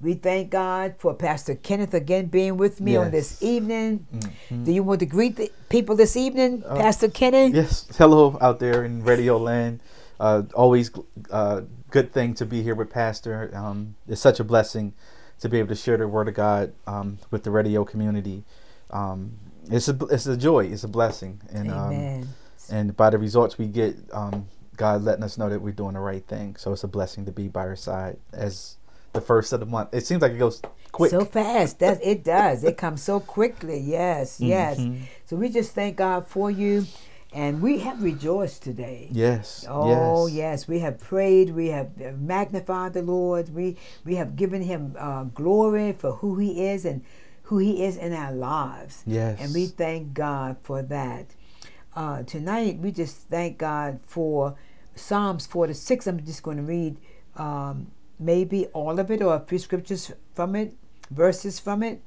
We thank God for Pastor Kenneth again being with me on this Yes. evening. Mhm. Do you want to greet the people this evening, Uh, Pastor Kenneth? Yes, hello out there in Radio Land. Uh, always uh, good thing to be here with Pastor. Um, it's such a blessing to be able to share the Word of God um, with the radio community. Um, it's a it's a joy. It's a blessing, and um, and by the results we get, um, God letting us know that we're doing the right thing. So it's a blessing to be by her side as the first of the month. It seems like it goes quick. So fast. That it does. It comes so quickly. Yes, yes. Mhm. So we just thank God for you. And we have rejoiced today. Yes. Oh yes. yes, we have prayed. We have magnified the Lord. We we have given Him uh, glory for who He is and who He is in our lives. Yes. And we thank God for that. Uh, tonight we just thank God for Psalms 46. I'm just going to read um, maybe all of it or a few scriptures from it, verses from it,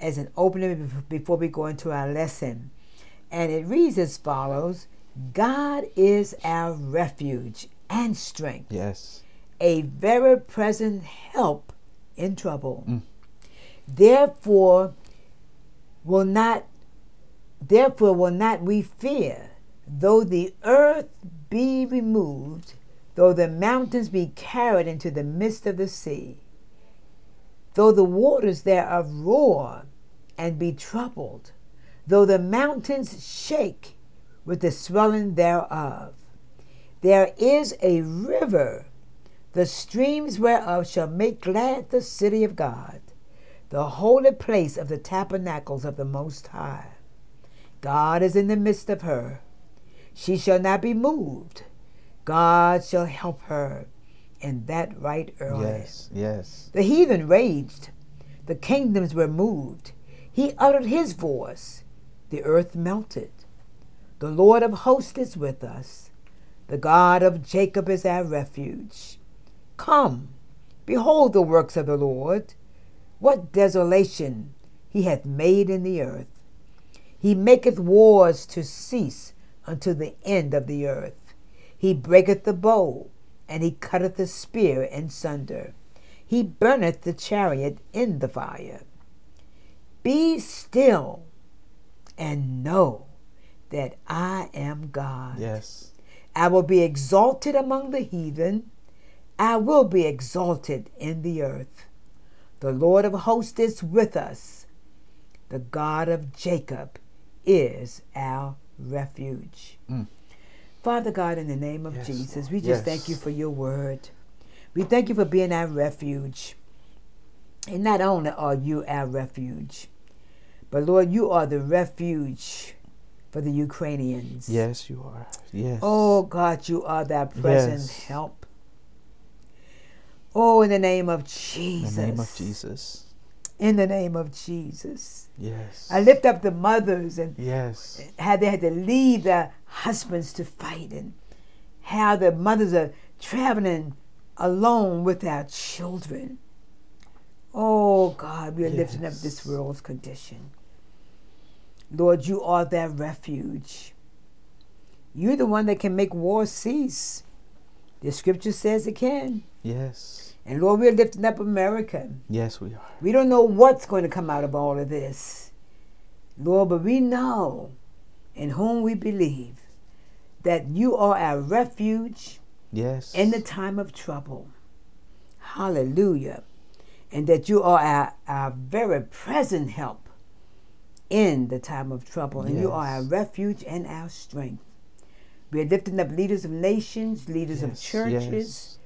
as an opening before we go into our lesson. And it reads as follows God is our refuge and strength, Yes. a very present help in trouble. Mm. Therefore, will not therefore will not we fear, though the earth be removed, though the mountains be carried into the midst of the sea, though the waters thereof roar and be troubled, though the mountains shake with the swelling thereof. There is a river, the streams whereof shall make glad the city of God, the holy place of the tabernacles of the Most High. God is in the midst of her. She shall not be moved. God shall help her in that right early. Yes. Yes. The heathen raged, the kingdoms were moved. He uttered his voice, the earth melted. The Lord of hosts is with us, the God of Jacob is our refuge. Come, behold the works of the Lord, what desolation he hath made in the earth. He maketh wars to cease unto the end of the earth. He breaketh the bow, and he cutteth the spear in sunder. He burneth the chariot in the fire. Be still and know that I am God. Yes. I will be exalted among the heathen. I will be exalted in the earth. The Lord of hosts is with us. The God of Jacob is our refuge. Mm. Father God, in the name of Yes, Jesus, Lord. we just Yes. thank you for your word. We thank you for being our refuge. And not only are you our refuge, but Lord, you are the refuge for the Ukrainians. Yes, you are. Yes. Oh God, you are that present Yes. help. Oh, in the name of Jesus. In the name of Jesus. In the name of Jesus. Yes. I lift up the mothers and Yes. how they had to leave their husbands to fight and how the mothers are traveling alone with our children. Oh God, we are lifting up this world's condition. Lord, you are their refuge. You're the one that can make war cease. The scripture says it can. Yes. And Lord, we're lifting up America. Yes, we are. We don't know what's going to come out of all of this. Lord, but we know in whom we believe that you are our refuge Yes. in the time of trouble. Hallelujah. And that you are our, our very present help in the time of trouble. And you are our refuge and our strength. We're lifting up leaders of nations, leaders of churches. yes.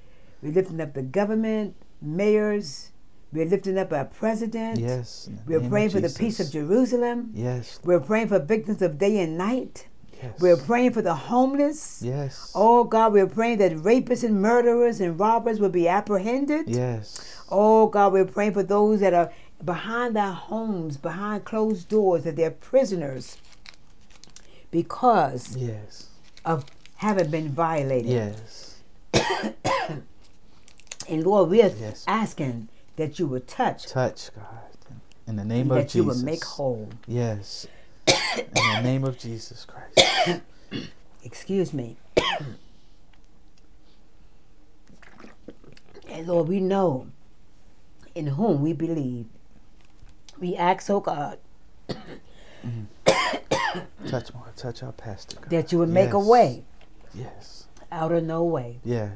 We're lifting up the government, mayors. We're lifting up our president. Yes. We're praying for the peace of Jerusalem. Yes. We're praying for victims of day and night. Yes. We're praying for the homeless. Yes. Oh God, we're praying that rapists and murderers and robbers will be apprehended. Yes. Oh God, we're praying for those that are behind their homes, behind closed doors, that they're prisoners because Yes. of having been violated. Yes. And Lord, we are Yes. asking that you would touch, Touch, God. In the name of that Jesus. That you would make whole. Yes. In the name of Jesus Christ. Excuse me. and Lord, we know in whom we believe. We ask, oh God, Touch more. Touch our pastor. God. that you would make a way Yes. out of no way. Yes.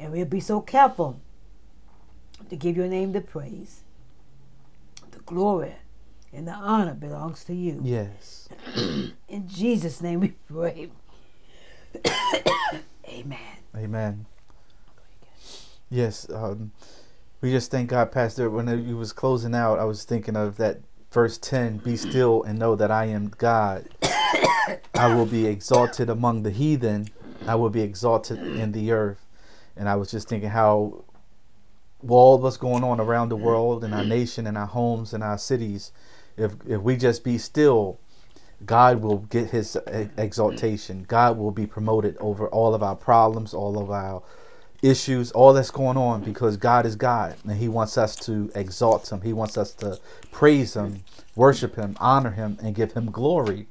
And we'll be so careful to give your name the praise. The glory and the honor belongs to you. Yes. In Jesus' name we pray. Amen. Amen. Yes, um, we just thank God, Pastor. When you was closing out, I was thinking of that verse ten: "Be still and know that I am God. I will be exalted among the heathen. I will be exalted in the earth." And I was just thinking how all what's going on around the world, in our mm-hmm. nation, in our homes, in our cities, if if we just be still, God will get His exaltation. God will be promoted over all of our problems, all of our issues, all that's going on, because God is God, and He wants us to exalt Him. He wants us to praise Him, worship Him, honor Him, and give Him glory.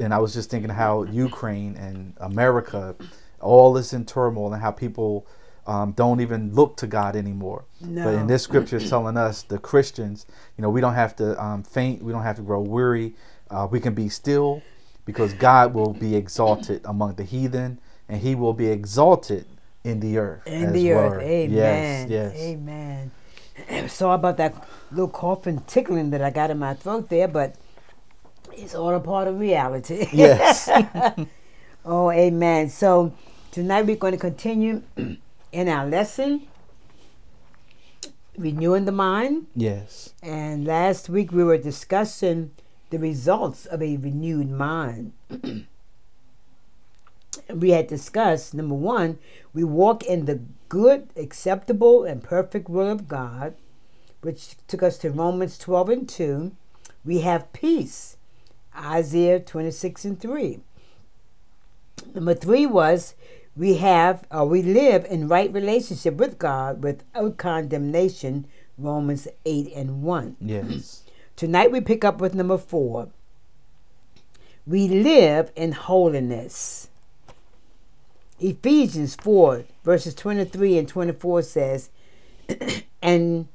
And I was just thinking how Ukraine and America, all is in turmoil, and how people um, don't even look to God anymore. But in this scripture, is telling us the Christians, you know, we don't have to um, faint, we don't have to grow weary. Uh, we can be still, because God will be exalted among the heathen, and He will be exalted in the earth. In the well. earth. Amen. Yes. Yes. Amen. Sorry about that little coughing tickling that I got in my throat there, but it's all a part of reality. Yes. oh, amen. So tonight we're going to continue in our lesson, renewing the mind. yes. And last week we were discussing the results of a renewed mind. we had discussed number one, we walk in the good, acceptable, and perfect will of God, which took us to Romans 12 and 2. We have peace, Isaiah 26 and 3. Number three was we have or we live in right relationship with God without condemnation, Romans 8 and 1. Yes. Tonight we pick up with number four. We live in holiness. Ephesians 4, verses 23 and 24 says, And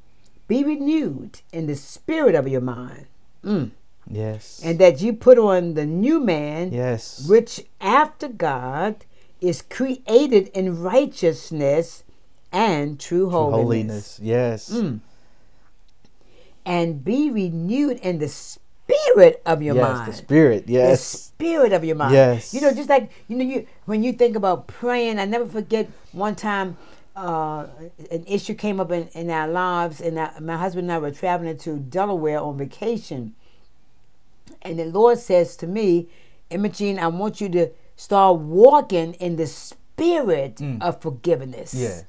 be renewed in the spirit of your mind, Mm. Yes. and that you put on the new man, yes. which after God is created in righteousness and true True holiness. holiness. Yes. Mm. And be renewed in the spirit of your yes. mind. The spirit. the Yes. spirit of your mind. Yes. You know, just like you know, you when you think about praying, I never forget one time uh, an issue came up in, in our lives, and I, my husband and I were traveling to Delaware on vacation, and the Lord says to me, Imogene, I want you to start walking in the spirit of forgiveness. Mm. Yes.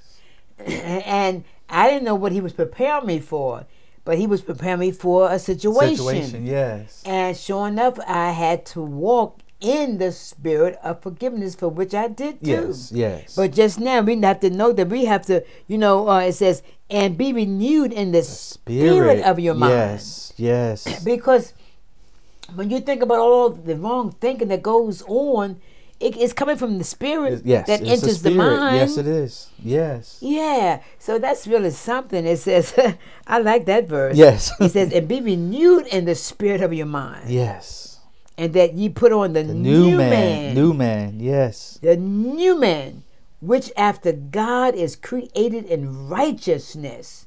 and I didn't know what He was preparing me for, but He was preparing me for a Situation. Situation, Yes. and sure enough, I had to walk in the spirit of forgiveness, for which I did too. Yes. Yes. But just now, we have to know that we have to, you know, uh, it says, and be renewed in the spirit, of your mind. Yes. Yes. Because when you think about all the wrong thinking that goes on, it, it's coming from the spirit yes. that enters the, spirit. mind. Yes, it is. Yes. Yeah, so that's really something. It says, I like that verse. Yes. it says, and be renewed in the spirit of your mind. Yes. and that ye put on the, The new, man. man, New man. Yes. the new man, which after God is created in righteousness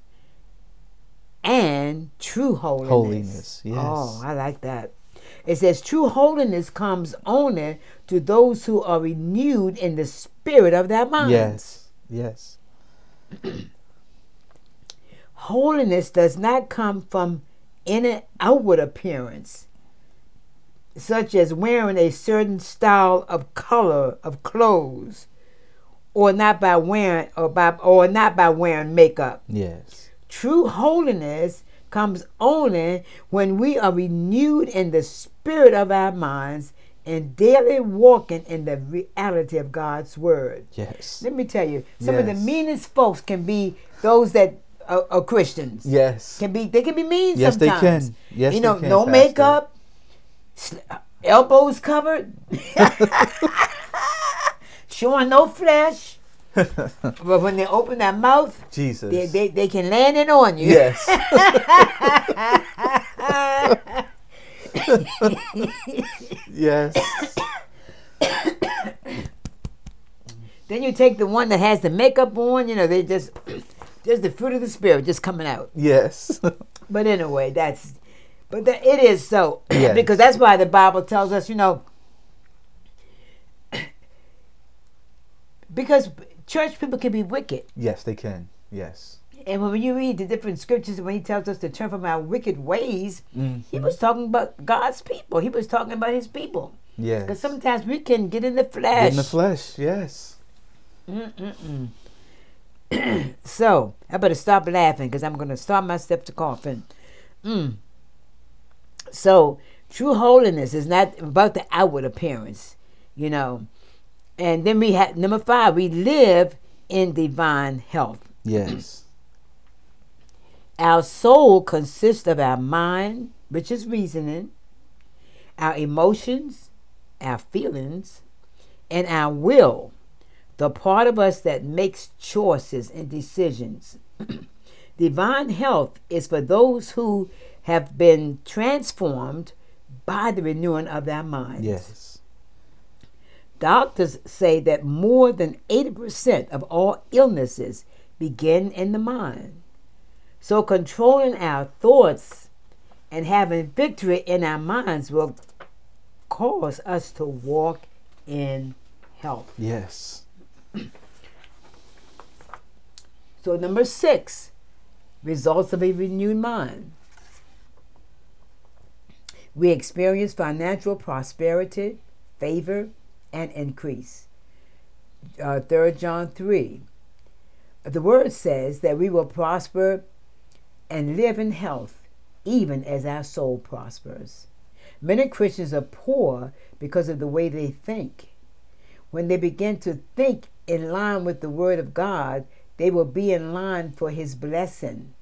and true holiness. Holiness, yes. Oh, I like that. It says true holiness comes only to those who are renewed in the spirit of their minds. Yes. Yes. Holiness does not come from any outward appearance, such as wearing a certain style of color of clothes or not by wearing or by or not by wearing makeup. Yes. True holiness comes only when we are renewed in the spirit of our minds and daily walking in the reality of God's word. Yes. Let me tell you, some of the meanest folks can be those that are, are Christians. Yes. Can be they can be mean Yes, they sometimes. can. Yes, you know, they can, no Pastor. makeup, elbows covered, showing no flesh. but when they open their mouth, Jesus. they, they, they can land it on you. yes. yes. Then you take the one that has the makeup on, you know, they just just the fruit of the spirit just coming out. Yes. But anyway, that's but the, it is so Yes. because that's why the Bible tells us, you know, because church people can be wicked, yes, they can. Yes. and when you read the different scriptures, when he tells us to turn from our wicked ways, Mhm. he was talking about God's people. He was talking about his people. Yes. Because sometimes we can get in the Get flesh. in the flesh. Yes. Mm-mm-mm. so I better stop laughing because I'm going to start myself to coughing. Mm. So true holiness is not about the outward appearance, you know. And then we have number five. We live in divine health. Yes. Our soul consists of our mind, which is reasoning, our emotions, our feelings, and our will, the part of us that makes choices and decisions. Divine health is for those who have been transformed by the renewing of their minds. Yes. Doctors say that more than 80% of all illnesses begin in the mind. So, controlling our thoughts and having victory in our minds will cause us to walk in health. Yes. So, number six, results of a renewed mind. We experience financial prosperity, favor, and increase. Uh, 3 John 3. The word says that we will prosper and live in health, even as our soul prospers. Many Christians are poor because of the way they think. When they begin to think in line with the Word of God, they will be in line for His blessing.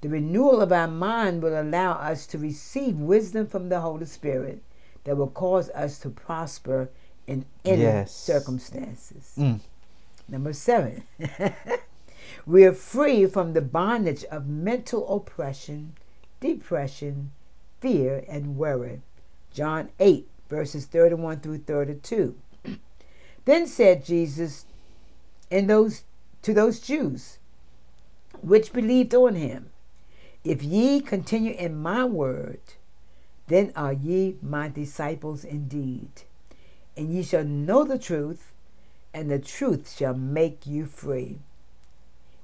The renewal of our mind will allow us to receive wisdom from the Holy Spirit that will cause us to prosper in any Yes. circumstances. Mm. Number seven, we are free from the bondage of mental oppression, depression, fear, and worry. John 8, verses 31 through 32. then said Jesus in those, to those Jews which believed on him, If ye continue in my word, then are ye my disciples indeed. And ye shall know the truth, and the truth shall make you free.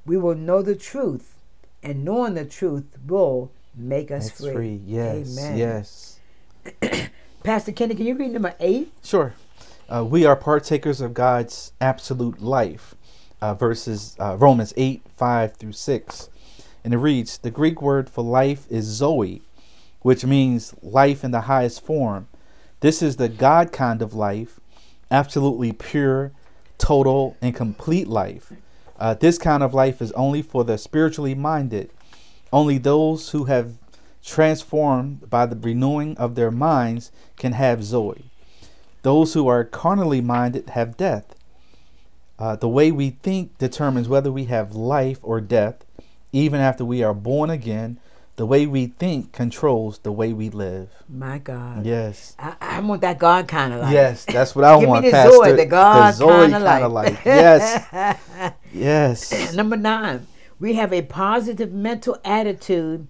We will know the truth, and knowing the truth will make us That's free. free. Yes. Amen. Yes. Pastor Kenny, can you read number eight? Sure. Uh, we are partakers of God's absolute life. Uh, verses uh, Romans 8, 5 through 6. And it reads The Greek word for life is Zoe, which means life in the highest form. This is the God kind of life, absolutely pure, total, and complete life. Uh, this kind of life is only for the spiritually minded. Only those who have transformed by the renewing of their minds can have Zoe. Those who are carnally minded have death. Uh, the way we think determines whether we have life or death. Even after we are born again, the way we think controls the way we live. My God. Yes. I, I want that God kind of life. Yes, that's what I Give want, me the Pastor. Zoe, the God kind of kinda life. Yes. Yes. Number nine, we have a positive mental attitude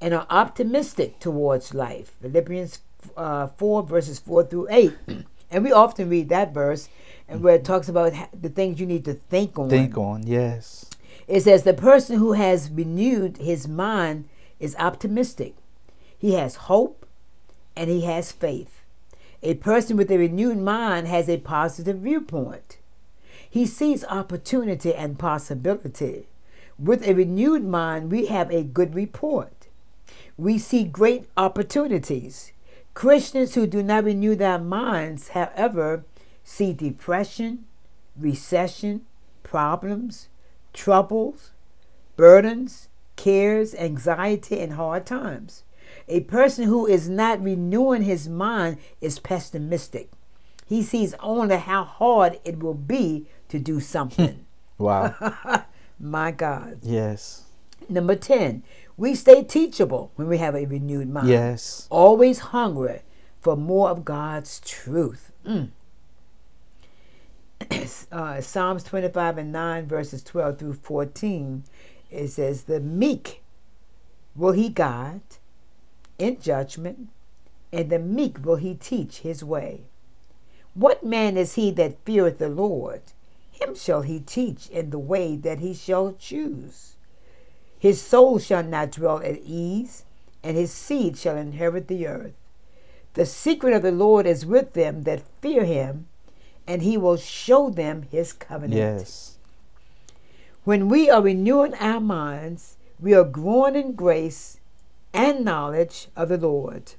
and are optimistic towards life. Philippians uh, 4, verses 4 through 8. And we often read that verse and where it talks about the things you need to think on. Think on. Yes. It says the person who has renewed his mind is optimistic. He has hope and he has faith. A person with a renewed mind has a positive viewpoint. He sees opportunity and possibility. With a renewed mind, we have a good report. We see great opportunities. Christians who do not renew their minds, however, see depression, recession, problems, troubles, burdens, cares, anxiety, and hard times. A person who is not renewing his mind is pessimistic. He sees only how hard it will be to do something. Wow. My God. yes. Number 10, we stay teachable when we have a renewed mind. Yes. Always hungry for more of God's truth. Mm. uh, Psalms 25 and 9, verses 12 through 14, it says, The meek will he guide in judgment, and the meek will he teach his way. What man is he that feareth the Lord? Him shall he teach in the way that he shall choose. His soul shall not dwell at ease, and his seed shall inherit the earth. The secret of the Lord is with them that fear him, and he will show them his covenant. Yes. When we are renewing our minds, we are growing in grace and knowledge of the Lord.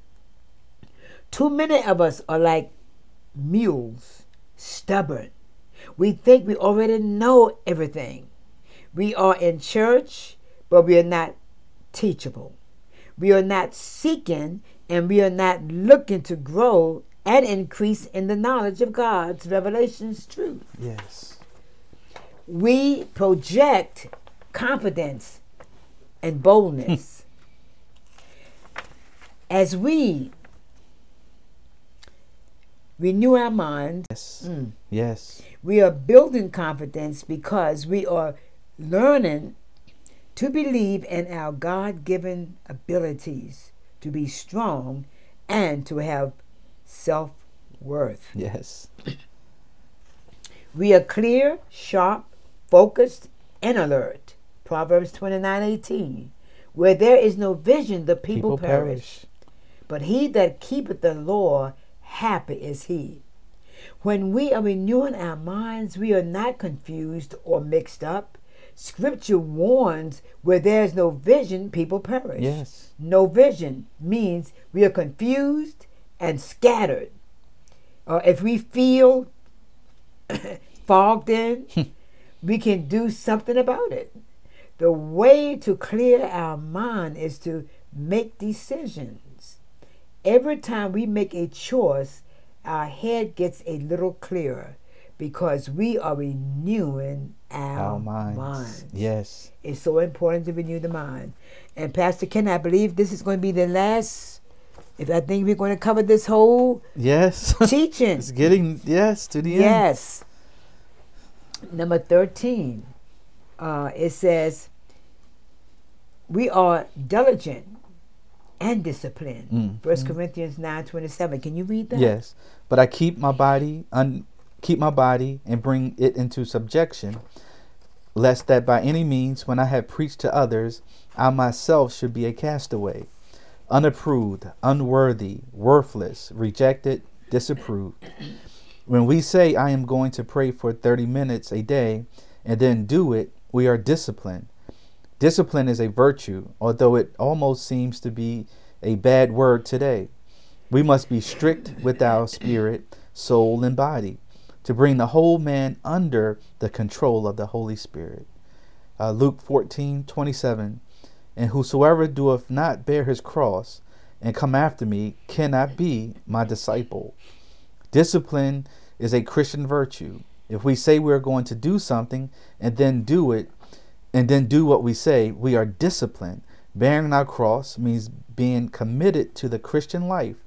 Too many of us are like mules, stubborn. We think we already know everything. We are in church, but we are not teachable. We are not seeking and we are not looking to grow and increase in the knowledge of God's revelations truth. Yes. We project confidence and boldness. As we renew our minds, Yes. mm, Yes. we are building confidence because we are learning to believe in our God given abilities to be strong and to have self worth. Yes. We are clear, sharp, focused, and alert. Proverbs twenty nine eighteen. Where there is no vision, the people, People perish. perish. But he that keepeth the law, happy is he. When we are renewing our minds, we are not confused or mixed up. Scripture warns where there is no vision, people perish. Yes. No vision means we are confused and scattered. Or if we feel fogged in, we can do something about it. The way to clear our mind is to make decisions. Every time we make a choice, our head gets a little clearer because we are renewing our, Our minds. minds. Yes. It's so important to renew the mind. And Pastor Ken, I believe this is going to be the last. If I think we're going to cover this whole Yes. teaching. it's getting yes to the end. Yes. Number 13, uh, it says, We are diligent and disciplined. Mm. First Corinthians 9 27. Can you read that? Yes, but I keep my body un, keep my body and bring it into subjection, lest that by any means, when I have preached to others, I myself should be a castaway, unapproved, unworthy, worthless, rejected, disapproved. When we say I am going to pray for 30 minutes a day and then do it, we are disciplined. Discipline is a virtue, although it almost seems to be a bad word today. We must be strict with our spirit, soul, and body to bring the whole man under the control of the Holy Spirit. Uh, Luke 14 27. And whosoever doeth not bear his cross and come after me cannot be my disciple. Discipline is a Christian virtue. If we say we're going to do something and then do it, and then do what we say, we are disciplined. Bearing our cross means being committed to the Christian life.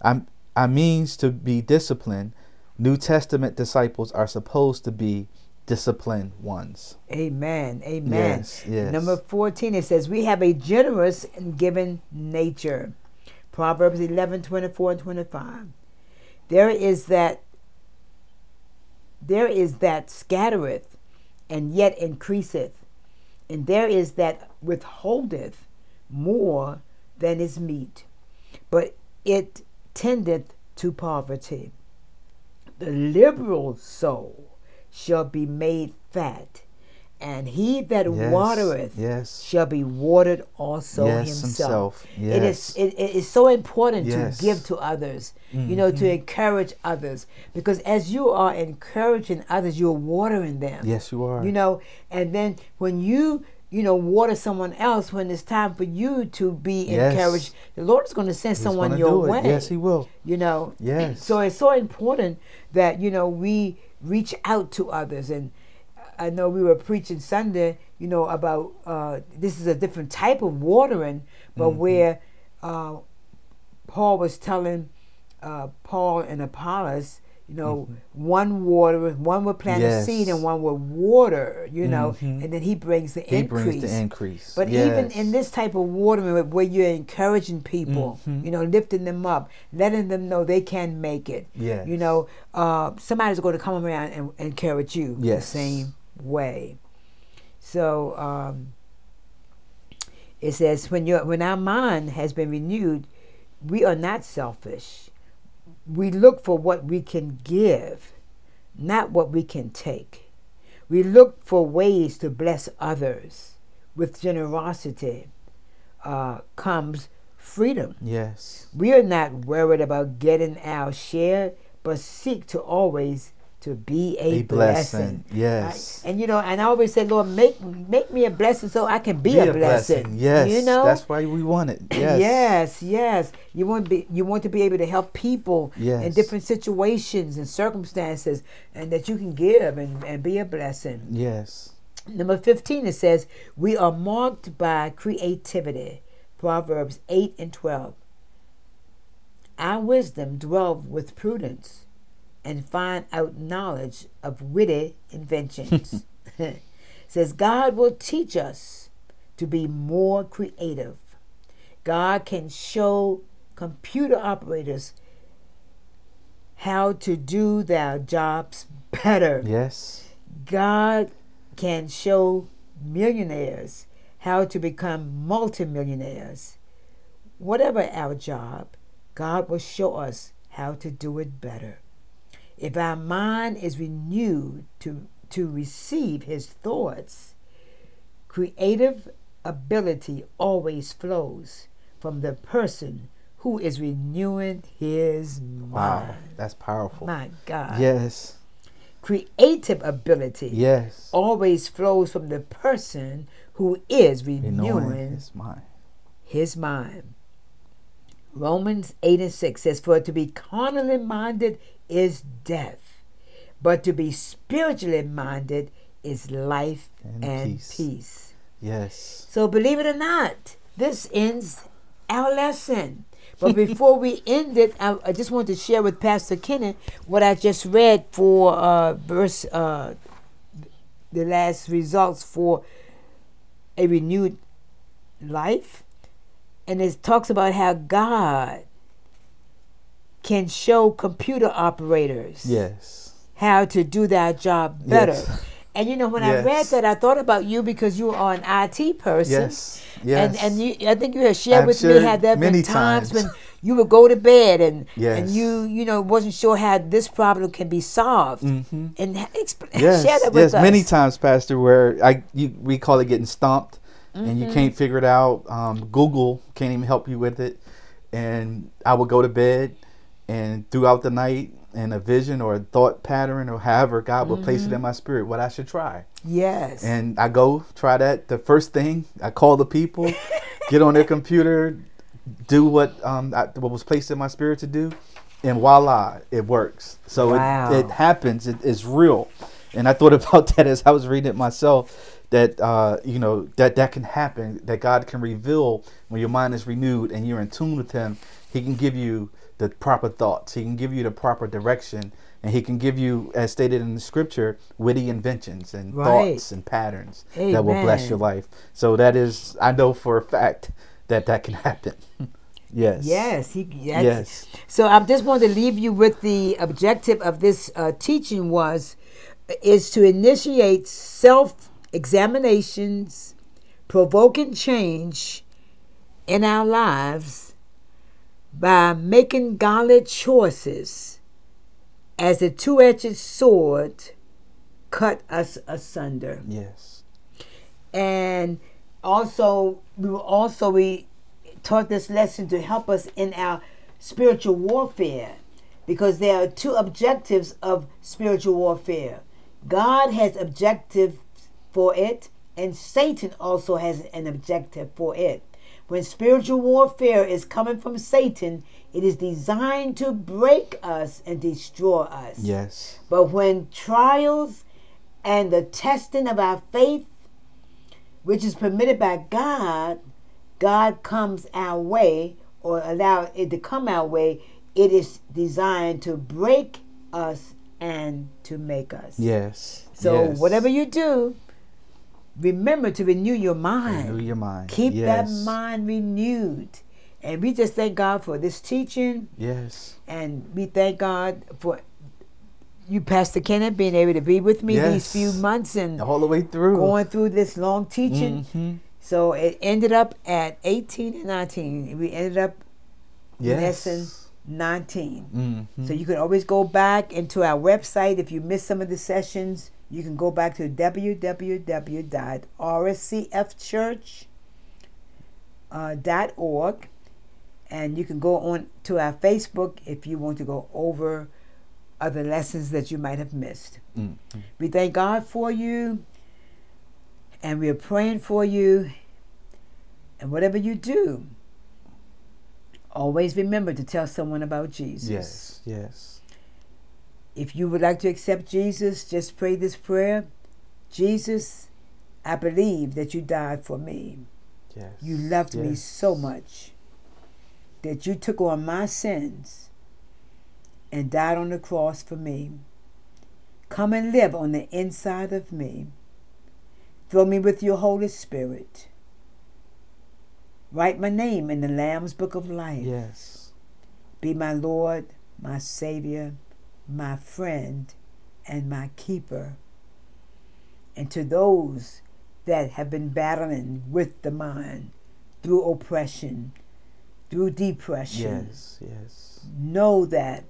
I, I means to be disciplined. New Testament disciples are supposed to be disciplined ones. Amen. Amen. Yes, yes. Number 14, it says, We have a generous and given nature. Proverbs 11 24 and 25. There is that there is that scattereth and yet increaseth, and there is that withholdeth more than is meet, but it tendeth to poverty. The liberal soul shall be made fat, and he that Yes. watereth Yes. shall be watered also Yes, himself. himself. It is it, it is so important. Mm-hmm. to give to others, you know, to encourage others. Because as you are encouraging others, you're watering them. Yes, you are. You know, and then when you you know water someone else when it's time for you to be encouraged, the Lord is going to send He's someone your way. Yes, he will. You know. Yes. So it's so important that you know we reach out to others and. I know we were preaching Sunday, you know, about uh, this is a different type of watering, but Mm-hmm. where uh, Paul was telling uh, Paul and Apollos, you know, one water, one would plant a seed Mm-hmm. And one would water, you know, Mhm. and then he brings the He increase. brings the increase. But even in this type of watering where- you're encouraging people, Mhm. you know, lifting them up, letting them know they can make it. Yes. You know, uh, somebody's going to come around and encourage you the Yes. same way. So um, it says when your when our mind has been renewed, we are not selfish. We look for what we can give, not what we can take. We look for ways to bless others. With generosity uh, comes freedom. Yes. We are not worried about getting our share, but seek to always to be a, A blessing. Yes. Right? And you know, and I always say, Lord, make make me a blessing so I can be, a, blessing. Yes. You know? That's why we want it. Yes. yes, yes. You want to be you want to be able to help people in different situations and circumstances and that you can give and, and be a blessing. Yes. Number 15, it says, We are marked by creativity. Proverbs 8 and 12. Our wisdom dwell with prudence and find out knowledge of witty inventions. says, God will teach us to be more creative. God can show computer operators how to do their jobs better. Yes. God can show millionaires how to become multimillionaires. Whatever our job, God will show us how to do it better. If our mind is renewed to, to receive His thoughts, creative ability always flows from the person who is renewing his mind. Wow. That's powerful. My God. Yes. Creative ability Yes. always flows from the person who is renewing Renewing his mind. his mind. Romans 8 and 6 says, For to be carnally minded is death, but to be spiritually minded is life And and, peace. peace. Yes. So, believe it or not, this ends our lesson. But before we end it, I, I just want to share with Pastor Kenneth what I just read for uh, verse, uh, the last results for a renewed life. And it talks about how God can show computer operators Yes. how to do that job better. Yes. And you know, when I read that, I thought about you because you are an IT person. Yes. Yes. And and you, I think you had shared I've with me how there have been many times, times. when you would go to bed and and you you know wasn't sure how this problem can be solved. Mhm. And exp- yes, share that with yes, us. many times, Pastor, where I you, we call it getting stomped, and Mm-hmm. you can't figure it out. Um, Google can't even help you with it, and I would go to bed, and throughout the night, and a vision or a thought pattern or however God will place it Mm-hmm. in my spirit what I should try, Yes. and I go try that. The first thing I call the people, get on their computer, do what um I, what was placed in my spirit to do, and voila, it works. So Wow. it, it happens. It is real, and I thought about that as I was reading it myself. That uh, you know that that can happen. That God can reveal when your mind is renewed and you're in tune with Him. He can give you the proper thoughts. He can give you the proper direction, and He can give you, as stated in the Scripture, witty inventions and Right. thoughts and patterns that will bless your life. So that is, I know for a fact that that can happen. yes. Yes, he, yes. Yes. So I just wanted to leave you with the objective of this uh, teaching was is to initiate self examinations, provoking change in our lives by making godly choices as a two-edged sword cut us asunder. Yes. And also, we were also we taught this lesson to help us in our spiritual warfare because there are two objectives of spiritual warfare. God has objective for it, and Satan also has an objective for it. When spiritual warfare is coming from Satan, it is designed to break us and destroy us. Yes. But when trials and the testing of our faith, which is permitted by God, God comes our way or allow it to come our way, it is designed to break us and to make us. Yes. So yes. whatever you do, remember to renew your mind. Renew your mind. Keep yes. that mind renewed. And we just thank God for this teaching. Yes. And we thank God for you, Pastor Kenneth, being able to be with me Yes. these few months and All the way through. going through this long teaching. Mhm. So it ended up at 18 and 19. We ended up Yes. lesson 19. Mhm. So you can always go back into our website. If you missed some of the sessions, you can go back to www.rscfchurch.org and you can go on to our Facebook if you want to go over other lessons that you might have missed. Mhm. We thank God for you and we are praying for you. And whatever you do, always remember to tell someone about Jesus. Yes. Yes. If you would like to accept Jesus, just pray this prayer Jesus, I believe that you died for me. Yes. You loved me so much that you took on my sins and died on the cross for me. Come and live on the inside of me. Fill me with your Holy Spirit. Write my name in the Lamb's Book of Life. Yes. Be my Lord, my Savior, my friend, and my keeper. And to those that have been battling with the mind through oppression, through depression, Yes. Yes. know that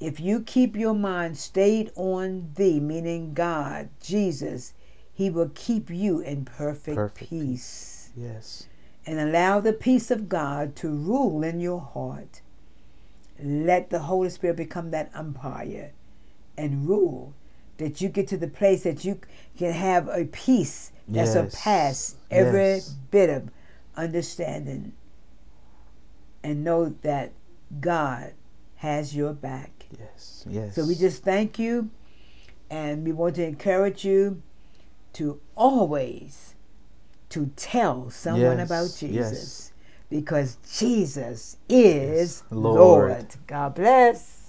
if you keep your mind stayed on thee, meaning God, Jesus, he will keep you in perfect, Perfect peace Yes. and allow the peace of God to rule in your heart. Let the Holy Spirit become that umpire and rule that you get to the place that you can have a peace that Yes. surpass every Yes. bit of understanding and know that God has your back. Yes. Yes. So we just thank you and we want to encourage you to always to tell someone Yes, about yes. Because Jesus is Lord. Lord. God bless.